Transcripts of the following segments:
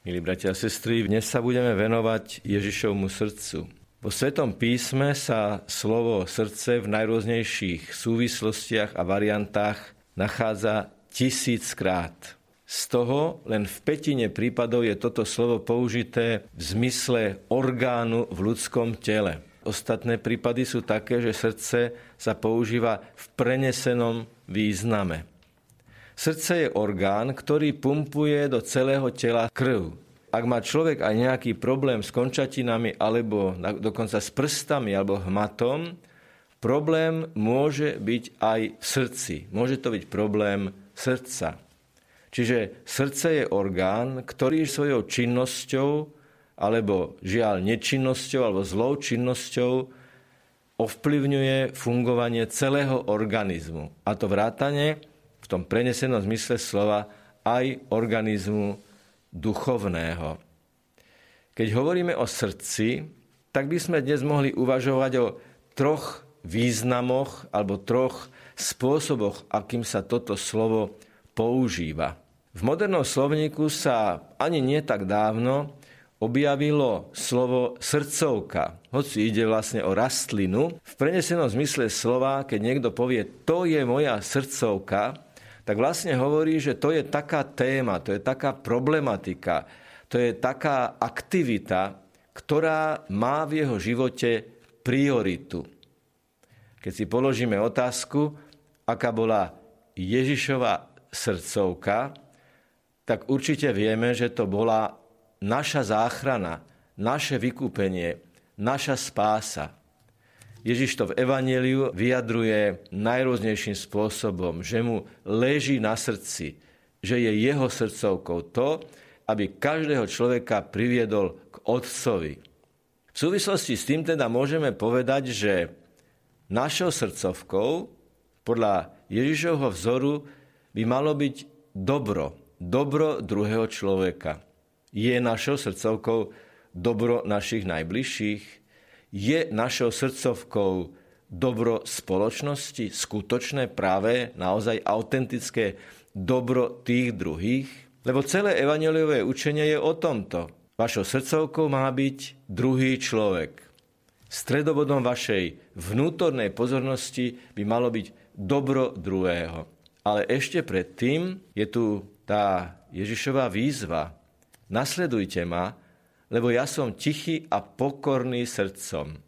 Milí bratia a sestry, dnes sa budeme venovať Ježišovmu srdcu. Vo Svetom písme sa slovo srdce v najrôznejších súvislostiach a variantách nachádza tisíckrát. Z toho len v petine prípadov je toto slovo použité v zmysle orgánu v ľudskom tele. Ostatné prípady sú také, že srdce sa používa v prenesenom význame. Srdce je orgán, ktorý pumpuje do celého tela krv. Ak má človek aj nejaký problém s končatinami alebo dokonca s prstami alebo hmatom, problém môže byť aj v srdci. Môže to byť problém srdca. Čiže srdce je orgán, ktorý svojou činnosťou alebo žiaľ nečinnosťou alebo zlou činnosťou ovplyvňuje fungovanie celého organizmu. A to vrátane tom prenesenom zmysle slova aj organizmu duchovného. Keď hovoríme o srdci, tak by sme dnes mohli uvažovať o troch významoch alebo troch spôsoboch, akým sa toto slovo používa. V modernom slovníku sa ani nie tak dávno objavilo slovo srdcovka. Hoci ide vlastne o rastlinu, v prenesenom zmysle slova, keď niekto povie, to je moja srdcovka, tak vlastne hovorí, že to je taká téma, to je taká problematika, to je taká aktivita, ktorá má v jeho živote prioritu. Keď si položíme otázku, aká bola Ježišova srdcovka, tak určite vieme, že to bola naša záchrana, naše vykúpenie, naša spása. Ježiš to v Evangeliu vyjadruje najrôznejším spôsobom, že mu leží na srdci, že je jeho srdcovkou to, aby každého človeka priviedol k Otcovi. V súvislosti s tým teda môžeme povedať, že našou srdcovkou podľa Ježišovho vzoru by malo byť dobro, dobro druhého človeka. Je našou srdcovkou dobro našich najbližších? Je našou srdcovkou dobro spoločnosti, skutočné, práve, naozaj autentické dobro tých druhých? Lebo celé evaneliové učenie je o tomto. Vašou srdcovkou má byť druhý človek. Stredobodom vašej vnútornej pozornosti by malo byť dobro druhého. Ale ešte predtým je tu tá Ježišová výzva. Nasledujte ma, lebo ja som tichý a pokorný srdcom.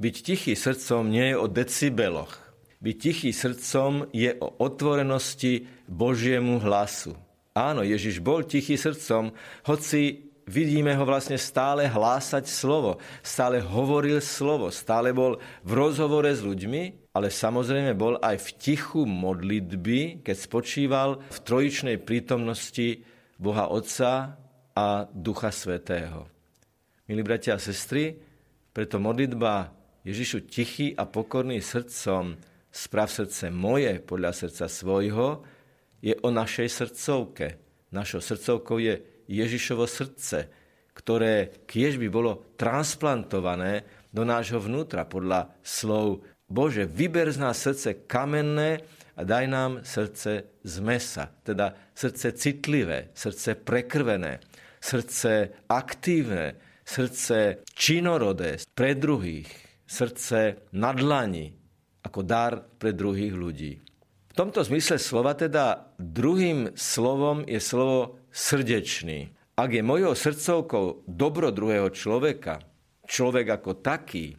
Byť tichý srdcom nie je o decibeloch. Byť tichý srdcom je o otvorenosti Božiemu hlasu. Áno, Ježiš bol tichý srdcom, hoci vidíme ho vlastne stále hlásať slovo, stále hovoril slovo, stále bol v rozhovore s ľuďmi, ale samozrejme bol aj v tichu modlitby, keď spočíval v trojičnej prítomnosti Boha Otca, a Ducha Svetého. Milí bratia a sestry, preto modlitba Ježišu tichý a pokorný srdcom, sprav srdce moje podľa srdca svojho, je o našej srdcovke. Našou srdcovkou je Ježišovo srdce, ktoré kiež by bolo transplantované do nášho vnútra podľa slov Bože, vyber z nás srdce kamenné a daj nám srdce z mesa, teda srdce citlivé, srdce prekrvené, srdce aktívne, srdce činorodé pre druhých, srdce na dlani ako dar pre druhých ľudí. V tomto zmysle slova teda druhým slovom je slovo srdečný. Ak je mojou srdcovkou dobro druhého človeka, človek ako taký,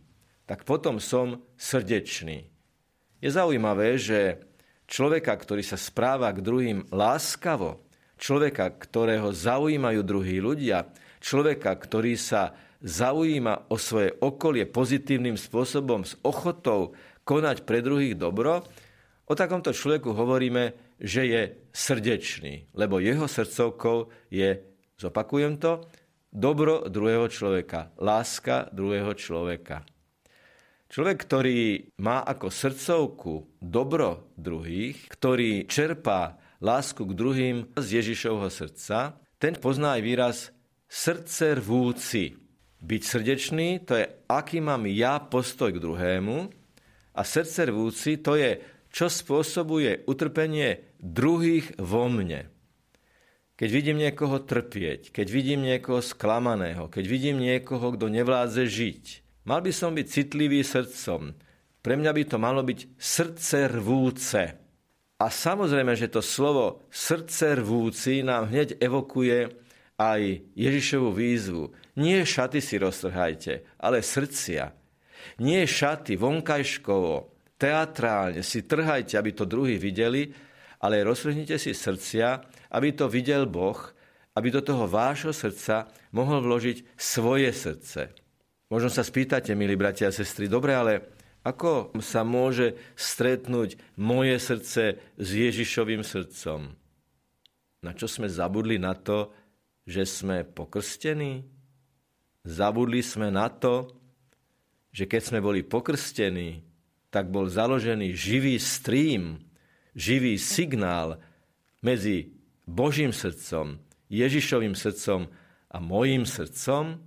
tak potom som srdečný. Je zaujímavé, že človeka, ktorý sa správa k druhým láskavo, človeka, ktorého zaujímajú druhí ľudia, človeka, ktorý sa zaujíma o svoje okolie pozitívnym spôsobom s ochotou konať pre druhých dobro, o takomto človeku hovoríme, že je srdečný, lebo jeho srdcovkou je, zopakujem to, dobro druhého človeka, láska druhého človeka. Človek, ktorý má ako srdcovku dobro druhých, ktorý čerpá lásku k druhým z Ježišovho srdca, ten pozná aj výraz srdce rvúci. Byť srdečný, to je, aký mám ja postoj k druhému a srdce rvúci, to je, čo spôsobuje utrpenie druhých vo mne. keď vidím niekoho trpieť, keď vidím niekoho sklamaného, keď vidím niekoho, kto nevládze žiť. Mal by som byť citlivý srdcom. Pre mňa by to malo byť srdce rvúce. A samozrejme, že to slovo srdce rvúci nám hneď evokuje aj Ježišovu výzvu. Nie šaty si roztrhajte, ale srdcia. Nie šaty vonkajškovo, teatrálne si trhajte, aby to druhí videli, ale roztrhnite si srdcia, aby to videl Boh, aby do toho vášho srdca mohol vložiť svoje srdce. Možno sa spýtate, milí bratia a sestry, dobre, ale ako sa môže stretnúť moje srdce s Ježišovým srdcom? Na čo sme zabudli na to, že sme pokrstení? Zabudli sme na to, že keď sme boli pokrstení, tak bol založený živý stream, živý signál medzi Božím srdcom, Ježišovým srdcom a mojím srdcom,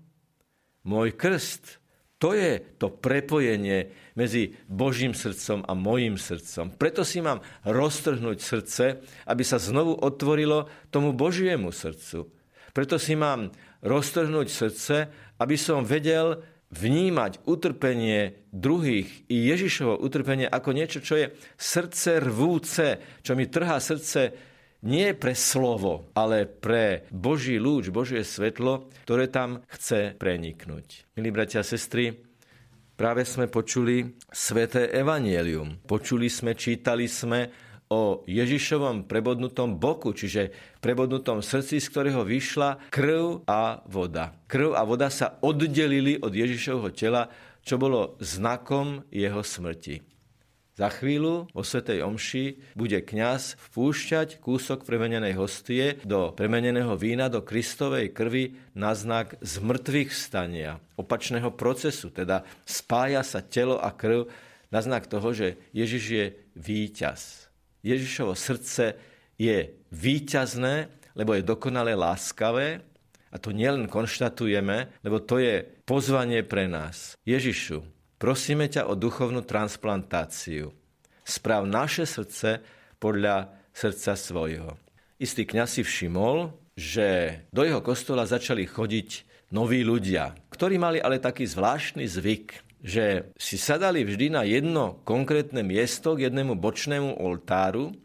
môj krst, to je to prepojenie medzi Božím srdcom a mojím srdcom. Preto si mám roztrhnúť srdce, aby sa znovu otvorilo tomu Božiemu srdcu. Preto si mám roztrhnúť srdce, aby som vedel vnímať utrpenie druhých i Ježišovo utrpenie ako niečo, čo je srdce rvúce, čo mi trhá srdce nie pre slovo, ale pre Boží lúč, Božie svetlo, ktoré tam chce preniknúť. Milí bratia a sestry, práve sme počuli sveté evanielium. Počuli sme, čítali sme o Ježišovom prebodnutom boku, čiže prebodnutom srdci, z ktorého vyšla krv a voda. Krv a voda sa oddelili od Ježišovho tela, čo bolo znakom jeho smrti. Za chvíľu o Svetej Omši bude kňaz vpúšťať kúsok premenenej hostie do premeneného vína do Kristovej krvi na znak zmrtvých stania, opačného procesu, teda spája sa telo a krv na znak toho, že Ježiš je víťaz. Ježišovo srdce je výťazné, lebo je dokonale láskavé a to nielen konštatujeme, lebo to je pozvanie pre nás. Ježišu, prosíme ťa o duchovnú transplantáciu. Sprav naše srdce podľa srdca svojho. Istý kňaz si všimol, že do jeho kostola začali chodiť noví ľudia, ktorí mali ale taký zvláštny zvyk že si sadali vždy na jedno konkrétne miesto k jednému bočnému oltáru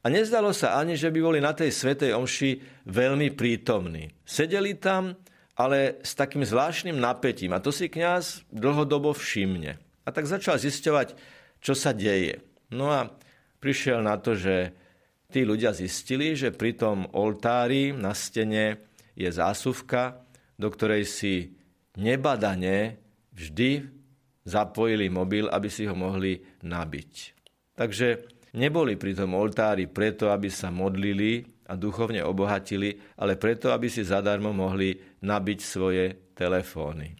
a nezdalo sa ani, že by boli na tej svetej omši veľmi prítomní. Sedeli tam, ale s takým zvláštnym napätím a to si kňaz dlhodobo všimne. A tak začal zisťovať, čo sa deje. No a prišiel na to, že tí ľudia zistili, že pri tom oltári na stene je zásuvka, do ktorej si nebadane vždy zapojili mobil, aby si ho mohli nabiť. Takže neboli pri tom oltári preto, aby sa modlili a duchovne obohatili, ale preto, aby si zadarmo mohli nabiť svoje telefóny.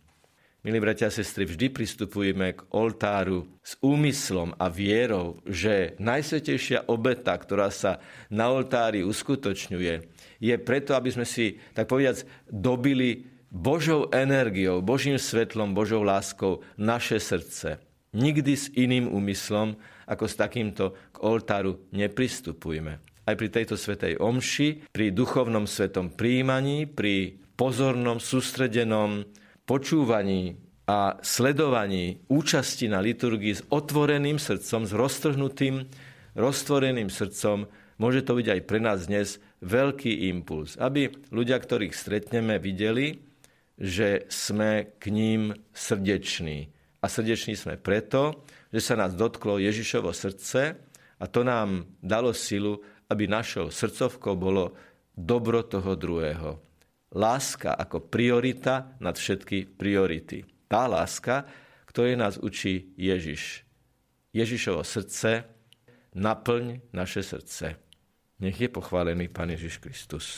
Milí bratia a sestry, vždy pristupujeme k oltáru s úmyslom a vierou, že najsvetejšia obeta, ktorá sa na oltári uskutočňuje, je preto, aby sme si, tak povedať, dobili Božou energiou, Božím svetlom, Božou láskou naše srdce. Nikdy s iným úmyslom, ako s takýmto k oltáru nepristupujme. Aj pri tejto svetej omši, pri duchovnom svetom príjmaní, pri pozornom, sústredenom počúvaní a sledovaní účasti na liturgii s otvoreným srdcom, s roztrhnutým, roztvoreným srdcom, môže to byť aj pre nás dnes veľký impuls, aby ľudia, ktorých stretneme, videli, že sme k ním srdeční. A srdeční sme preto, že sa nás dotklo Ježišovo srdce a to nám dalo silu, aby našou srdcovkou bolo dobro toho druhého. Láska ako priorita nad všetky priority. Tá láska, ktorej nás učí Ježiš. Ježišovo srdce, naplň naše srdce. Nech je pochválený Pán Ježiš Kristus.